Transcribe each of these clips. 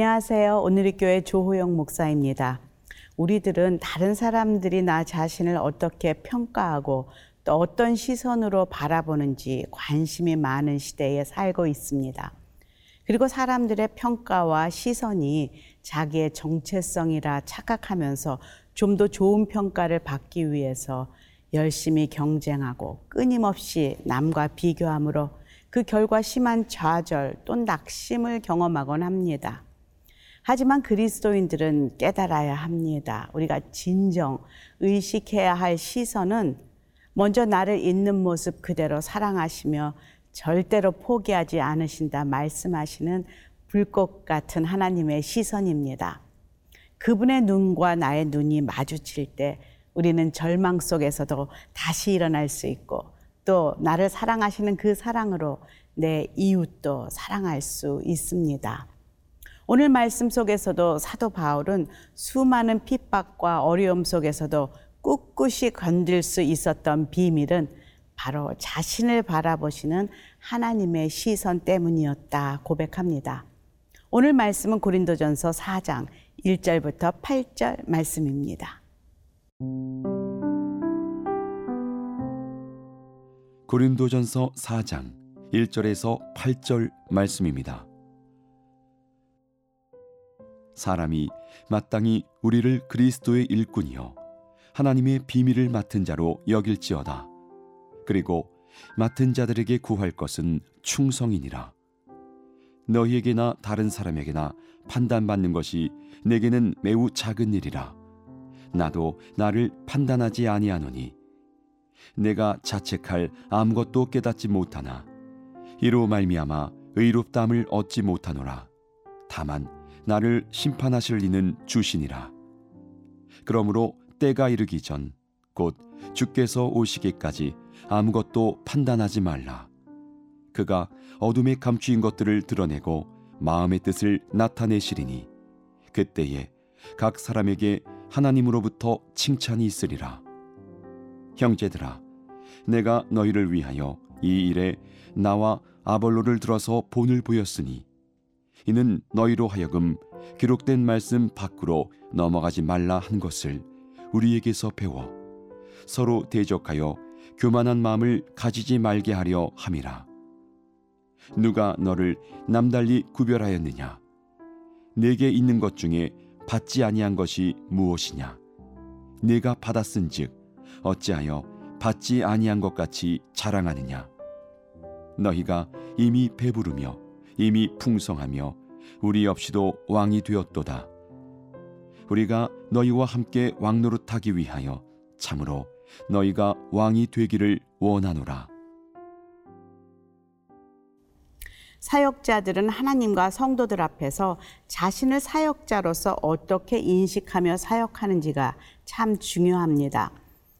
안녕하세요. 오늘의 교회 조호영 목사입니다. 우리들은 다른 사람들이 나 자신을 어떻게 평가하고 또 어떤 시선으로 바라보는지 관심이 많은 시대에 살고 있습니다. 그리고 사람들의 평가와 시선이 자기의 정체성이라 착각하면서 좀 더 좋은 평가를 받기 위해서 열심히 경쟁하고 끊임없이 남과 비교함으로 그 결과 심한 좌절 또 낙심을 경험하곤 합니다. 하지만 그리스도인들은 깨달아야 합니다. 우리가 진정 의식해야 할 시선은 먼저 나를 있는 모습 그대로 사랑하시며 절대로 포기하지 않으신다 말씀하시는 불꽃 같은 하나님의 시선입니다. 그분의 눈과 나의 눈이 마주칠 때 우리는 절망 속에서도 다시 일어날 수 있고 또 나를 사랑하시는 그 사랑으로 내 이웃도 사랑할 수 있습니다. 오늘 말씀 속에서도 사도 바울은 수많은 핍박과 어려움 속에서도 꿋꿋이 건들 수 있었던 비밀은 바로 자신을 바라보시는 하나님의 시선 때문이었다 고백합니다. 오늘 말씀은 고린도전서 4장 1절부터 8절 말씀입니다. 고린도전서 4장 1절에서 8절 말씀입니다. 사람이 마땅히 우리를 그리스도의 일꾼이요 하나님의 비밀을 맡은 자로 여길지어다. 그리고 맡은 자들에게 구할 것은 충성이니라. 너희에게나 다른 사람에게나 판단받는 것이 내게는 매우 작은 일이라. 나도 나를 판단하지 아니하노니 내가 자책할 아무것도 깨닫지 못하나 이로 말미암아 의롭담을 얻지 못하노라. 다만 나를 심판하실 이는 주시니라. 그러므로 때가 이르기 전 곧 주께서 오시기까지 아무것도 판단하지 말라. 그가 어둠에 감추인 것들을 드러내고 마음의 뜻을 나타내시리니 그때에 각 사람에게 하나님으로부터 칭찬이 있으리라. 형제들아, 내가 너희를 위하여 이 일에 나와 아볼로를 들어서 본을 보였으니 이는 너희로 하여금 기록된 말씀 밖으로 넘어가지 말라 한 것을 우리에게서 배워 서로 대적하여 교만한 마음을 가지지 말게 하려 함이라. 누가 너를 남달리 구별하였느냐? 내게 있는 것 중에 받지 아니한 것이 무엇이냐? 내가 받았은즉 어찌하여 받지 아니한 것 같이 자랑하느냐? 너희가 이미 배부르며 이미 풍성하며 우리 없이도 왕이 되었도다. 우리가 너희와 함께 왕노릇하기 위하여 참으로 너희가 왕이 되기를 원하노라. 사역자들은 하나님과 성도들 앞에서 자신을 사역자로서 어떻게 인식하며 사역하는지가 참 중요합니다.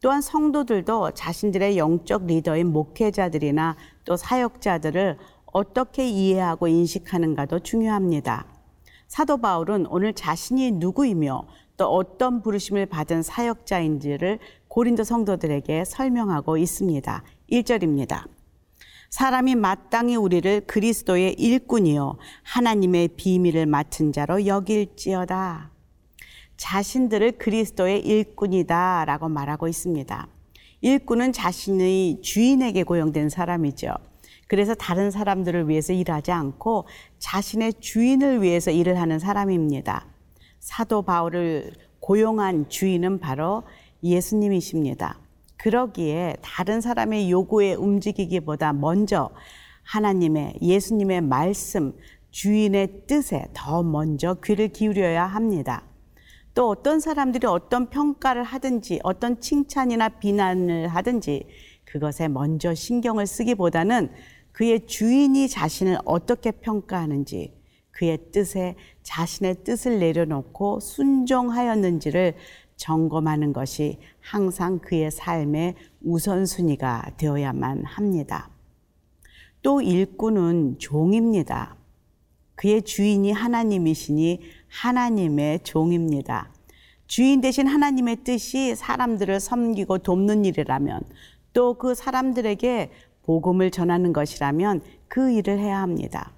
또한 성도들도 자신들의 영적 리더인 목회자들이나 또 사역자들을 어떻게 이해하고 인식하는가도 중요합니다. 사도 바울은 오늘 자신이 누구이며 또 어떤 부르심을 받은 사역자인지를 고린도 성도들에게 설명하고 있습니다. 1절입니다. 사람이 마땅히 우리를 그리스도의 일꾼이요 하나님의 비밀을 맡은 자로 여길지어다. 자신들을 그리스도의 일꾼이다라고 말하고 있습니다. 일꾼은 자신의 주인에게 고용된 사람이죠. 그래서 다른 사람들을 위해서 일하지 않고 자신의 주인을 위해서 일을 하는 사람입니다. 사도 바울을 고용한 주인은 바로 예수님이십니다. 그러기에 다른 사람의 요구에 움직이기보다 먼저 하나님의 예수님의 말씀, 주인의 뜻에 더 먼저 귀를 기울여야 합니다. 또 어떤 사람들이 어떤 평가를 하든지 어떤 칭찬이나 비난을 하든지 그것에 먼저 신경을 쓰기보다는 그의 주인이 자신을 어떻게 평가하는지 그의 뜻에 자신의 뜻을 내려놓고 순종하였는지를 점검하는 것이 항상 그의 삶의 우선순위가 되어야만 합니다. 또 일꾼은 종입니다. 그의 주인이 하나님이시니 하나님의 종입니다. 주인 대신 하나님의 뜻이 사람들을 섬기고 돕는 일이라면 또 그 사람들에게 복음을 전하는 것이라면 그 일을 해야 합니다.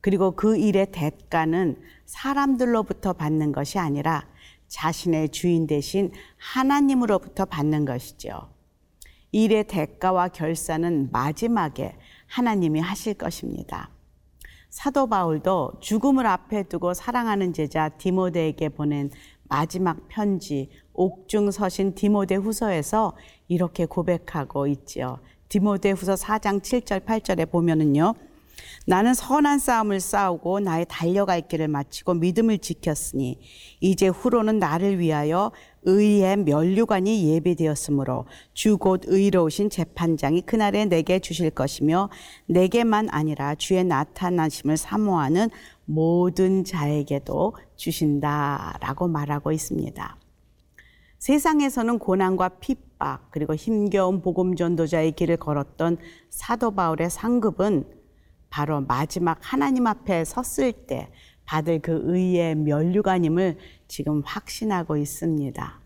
그리고 그 일의 대가는 사람들로부터 받는 것이 아니라 자신의 주인 대신 하나님으로부터 받는 것이죠. 일의 대가와 결산은 마지막에 하나님이 하실 것입니다. 사도 바울도 죽음을 앞에 두고 사랑하는 제자 디모데에게 보낸 마지막 편지 옥중 서신 디모데 후서에서 이렇게 고백하고 있지요. 디모데 후서 4장 7절 8절에 보면은요. 나는 선한 싸움을 싸우고 나의 달려갈 길을 마치고 믿음을 지켰으니 이제 후로는 나를 위하여 의의 면류관이 예비되었으므로 주 곧 의로우신 재판장이 그날에 내게 주실 것이며 내게만 아니라 주의 나타나심을 사모하는 모든 자에게도 주신다라고 말하고 있습니다. 세상에서는 고난과 핍 박 그리고 힘겨운 복음 전도자의 길을 걸었던 사도 바울의 상급은 바로 마지막 하나님 앞에 섰을 때 받을 그 의의 면류관임을 지금 확신하고 있습니다.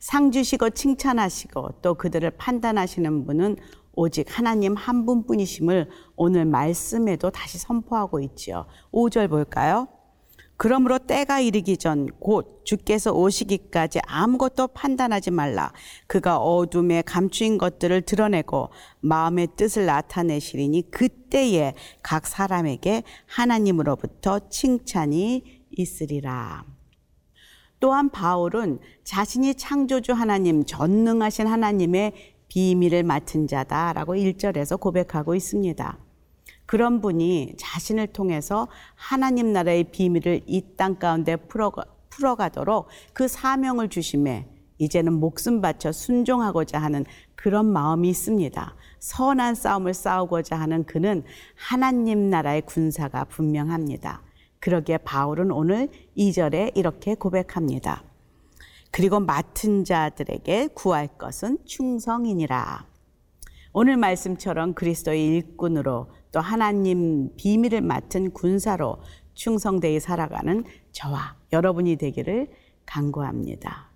상 주시고 칭찬하시고 또 그들을 판단하시는 분은 오직 하나님 한 분뿐이심을 오늘 말씀에도 다시 선포하고 있지요. 5절 볼까요? 그러므로 때가 이르기 전 곧 주께서 오시기까지 아무것도 판단하지 말라. 그가 어둠에 감추인 것들을 드러내고 마음의 뜻을 나타내시리니 그때에 각 사람에게 하나님으로부터 칭찬이 있으리라. 또한 바울은 자신이 창조주 하나님, 전능하신 하나님의 비밀을 맡은 자다라고 1절에서 고백하고 있습니다. 그런 분이 자신을 통해서 하나님 나라의 비밀을 이 땅 가운데 풀어가, 풀어가도록 그 사명을 주심에 이제는 목숨 바쳐 순종하고자 하는 그런 마음이 있습니다. 선한 싸움을 싸우고자 하는 그는 하나님 나라의 군사가 분명합니다. 그러기에 바울은 오늘 2절에 이렇게 고백합니다. 그리고 맡은 자들에게 구할 것은 충성이니라. 오늘 말씀처럼 그리스도의 일꾼으로 또 하나님 비밀을 맡은 군사로 충성되이 살아가는 저와 여러분이 되기를 간구합니다.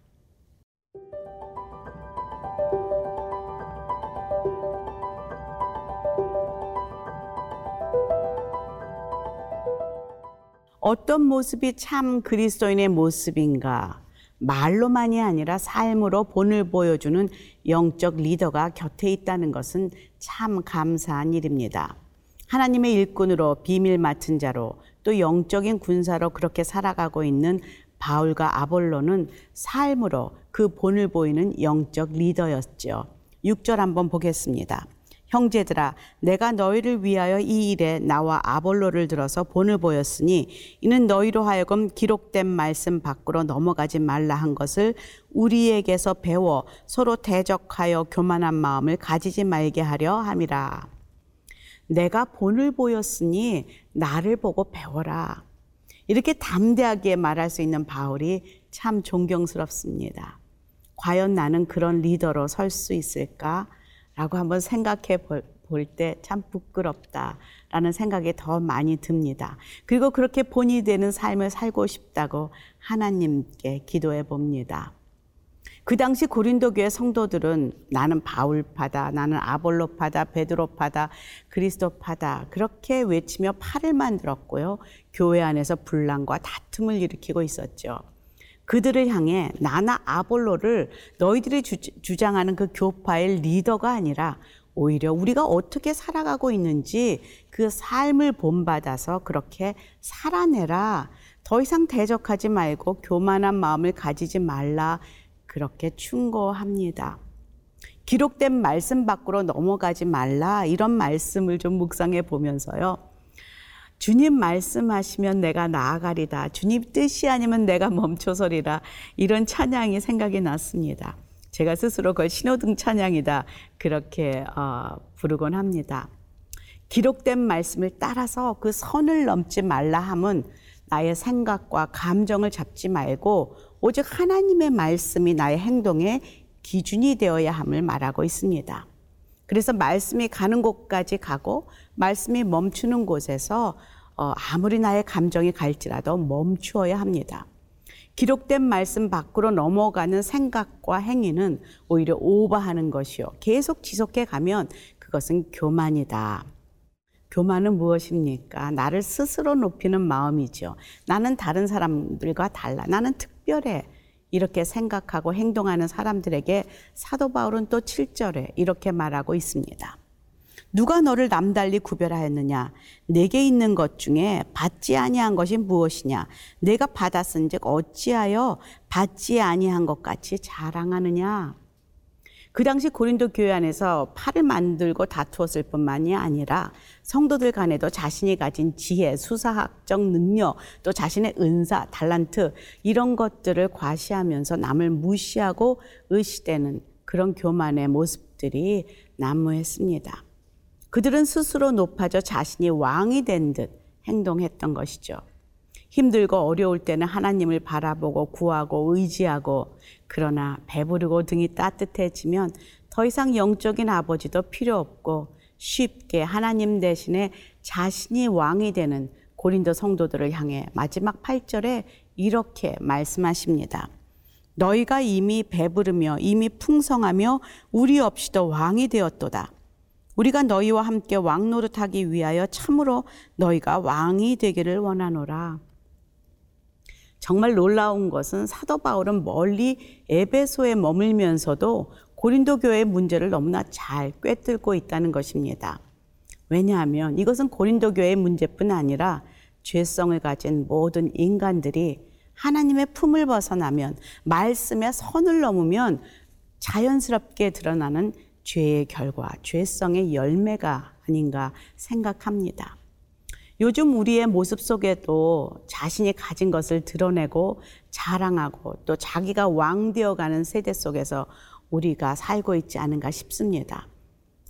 어떤 모습이 참 그리스도인의 모습인가? 말로만이 아니라 삶으로 본을 보여주는 영적 리더가 곁에 있다는 것은 참 감사한 일입니다. 하나님의 일꾼으로 비밀 맡은 자로 또 영적인 군사로 그렇게 살아가고 있는 바울과 아볼로는 삶으로 그 본을 보이는 영적 리더였죠. 6절 한번 보겠습니다. 형제들아 내가 너희를 위하여 이 일에 나와 아볼로를 들어서 본을 보였으니 이는 너희로 하여금 기록된 말씀 밖으로 넘어가지 말라 한 것을 우리에게서 배워 서로 대적하여 교만한 마음을 가지지 말게 하려 함이라 내가 본을 보였으니 나를 보고 배워라 이렇게 담대하게 말할 수 있는 바울이 참 존경스럽습니다. 과연 나는 그런 리더로 설 수 있을까? 라고 한번 생각해 볼 때 참 부끄럽다라는 생각이 더 많이 듭니다. 그리고 그렇게 본이 되는 삶을 살고 싶다고 하나님께 기도해 봅니다. 그 당시 고린도 교회 성도들은 나는 바울파다, 나는 아볼로파다, 베드로파다, 그리스도파다 그렇게 외치며 팔을 만들었고요. 교회 안에서 분란과 다툼을 일으키고 있었죠. 그들을 향해 나나 아볼로를 너희들이 주, 장하는 그 교파의 리더가 아니라 오히려 우리가 어떻게 살아가고 있는지 그 삶을 본받아서 그렇게 살아내라. 더 이상 대적하지 말고 교만한 마음을 가지지 말라. 그렇게 충고합니다. 기록된 말씀 밖으로 넘어가지 말라. 이런 말씀을 좀 묵상해 보면서요. 주님 말씀하시면 내가 나아가리다. 주님 뜻이 아니면 내가 멈춰서리라. 이런 찬양이 생각이 났습니다. 제가 스스로 그걸 신호등 찬양이다. 그렇게 어, 부르곤 합니다. 기록된 말씀을 따라서 그 선을 넘지 말라 함은 나의 생각과 감정을 잡지 말고 오직 하나님의 말씀이 나의 행동의 기준이 되어야 함을 말하고 있습니다. 그래서 말씀이 가는 곳까지 가고 말씀이 멈추는 곳에서 어, 아무리 나의 감정이 갈지라도 멈추어야 합니다. 기록된 말씀 밖으로 넘어가는 생각과 행위는 오히려 오버하는 것이요. 계속 지속해 가면 그것은 교만이다. 교만은 무엇입니까? 나를 스스로 높이는 마음이죠. 나는 다른 사람들과 달라. 나는 특별해. 이렇게 생각하고 행동하는 사람들에게 사도 바울은 또 7절에 이렇게 말하고 있습니다. 누가 너를 남달리 구별하였느냐? 내게 있는 것 중에 받지 아니한 것이 무엇이냐? 내가 받았은즉 어찌하여 받지 아니한 것 같이 자랑하느냐? 그 당시 고린도 교회 안에서 팔을 만들고 다투었을 뿐만이 아니라 성도들 간에도 자신이 가진 지혜, 수사학적 능력, 또 자신의 은사, 달란트 이런 것들을 과시하면서 남을 무시하고 의시되는 그런 교만의 모습들이 난무했습니다. 그들은 스스로 높아져 자신이 왕이 된 듯 행동했던 것이죠. 힘들고 어려울 때는 하나님을 바라보고 구하고 의지하고 그러나 배부르고 등이 따뜻해지면 더 이상 영적인 아버지도 필요 없고 쉽게 하나님 대신에 자신이 왕이 되는 고린도 성도들을 향해 마지막 8절에 이렇게 말씀하십니다. 너희가 이미 배부르며 이미 풍성하며 우리 없이도 왕이 되었도다. 우리가 너희와 함께 왕 노릇하기 위하여 참으로 너희가 왕이 되기를 원하노라. 정말 놀라운 것은 사도 바울은 멀리 에베소에 머물면서도 고린도 교회의 문제를 너무나 잘 꿰뚫고 있다는 것입니다. 왜냐하면 이것은 고린도 교회의 문제뿐 아니라 죄성을 가진 모든 인간들이 하나님의 품을 벗어나면 말씀의 선을 넘으면 자연스럽게 드러나는 죄의 결과, 죄성의 열매가 아닌가 생각합니다. 요즘 우리의 모습 속에도 자신이 가진 것을 드러내고 자랑하고 또 자기가 왕 되어가는 세대 속에서 우리가 살고 있지 않은가 싶습니다.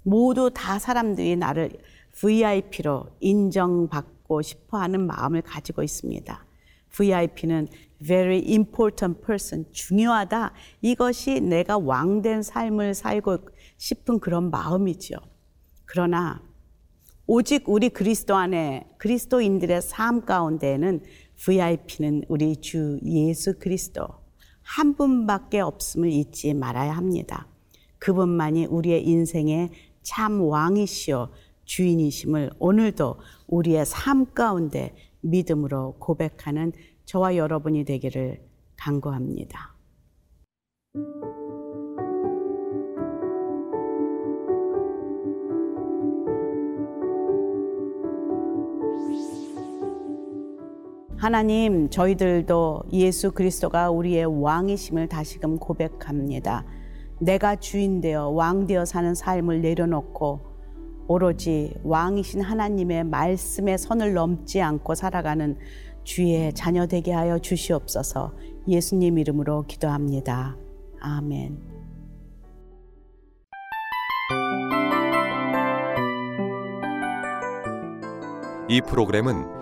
모두 다 사람들이 나를 VIP로 인정받고 싶어 하는 마음을 가지고 있습니다. VIP는 very important person, 중요하다. 이것이 내가 왕된 삶을 살고 싶은 그런 마음이죠. 그러나 오직 우리 그리스도 안에 그리스도인들의 삶 가운데에는 VIP는 우리 주 예수 그리스도 한 분밖에 없음을 잊지 말아야 합니다. 그분만이 우리의 인생의 참 왕이시오 주인이심을 오늘도 우리의 삶 가운데 믿음으로 고백하는 저와 여러분이 되기를 간구합니다. 하나님, 저희들도 예수 그리스도가 우리의 왕이심을 다시금 고백합니다. 내가 주인 되어 왕 되어 사는 삶을 내려놓고 오로지 왕이신 하나님의 말씀의 선을 넘지 않고 살아가는 주의 자녀 되게 하여 주시옵소서 예수님 이름으로 기도합니다. 아멘. 이 프로그램은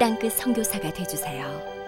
땅끝 선교사가 되주세요.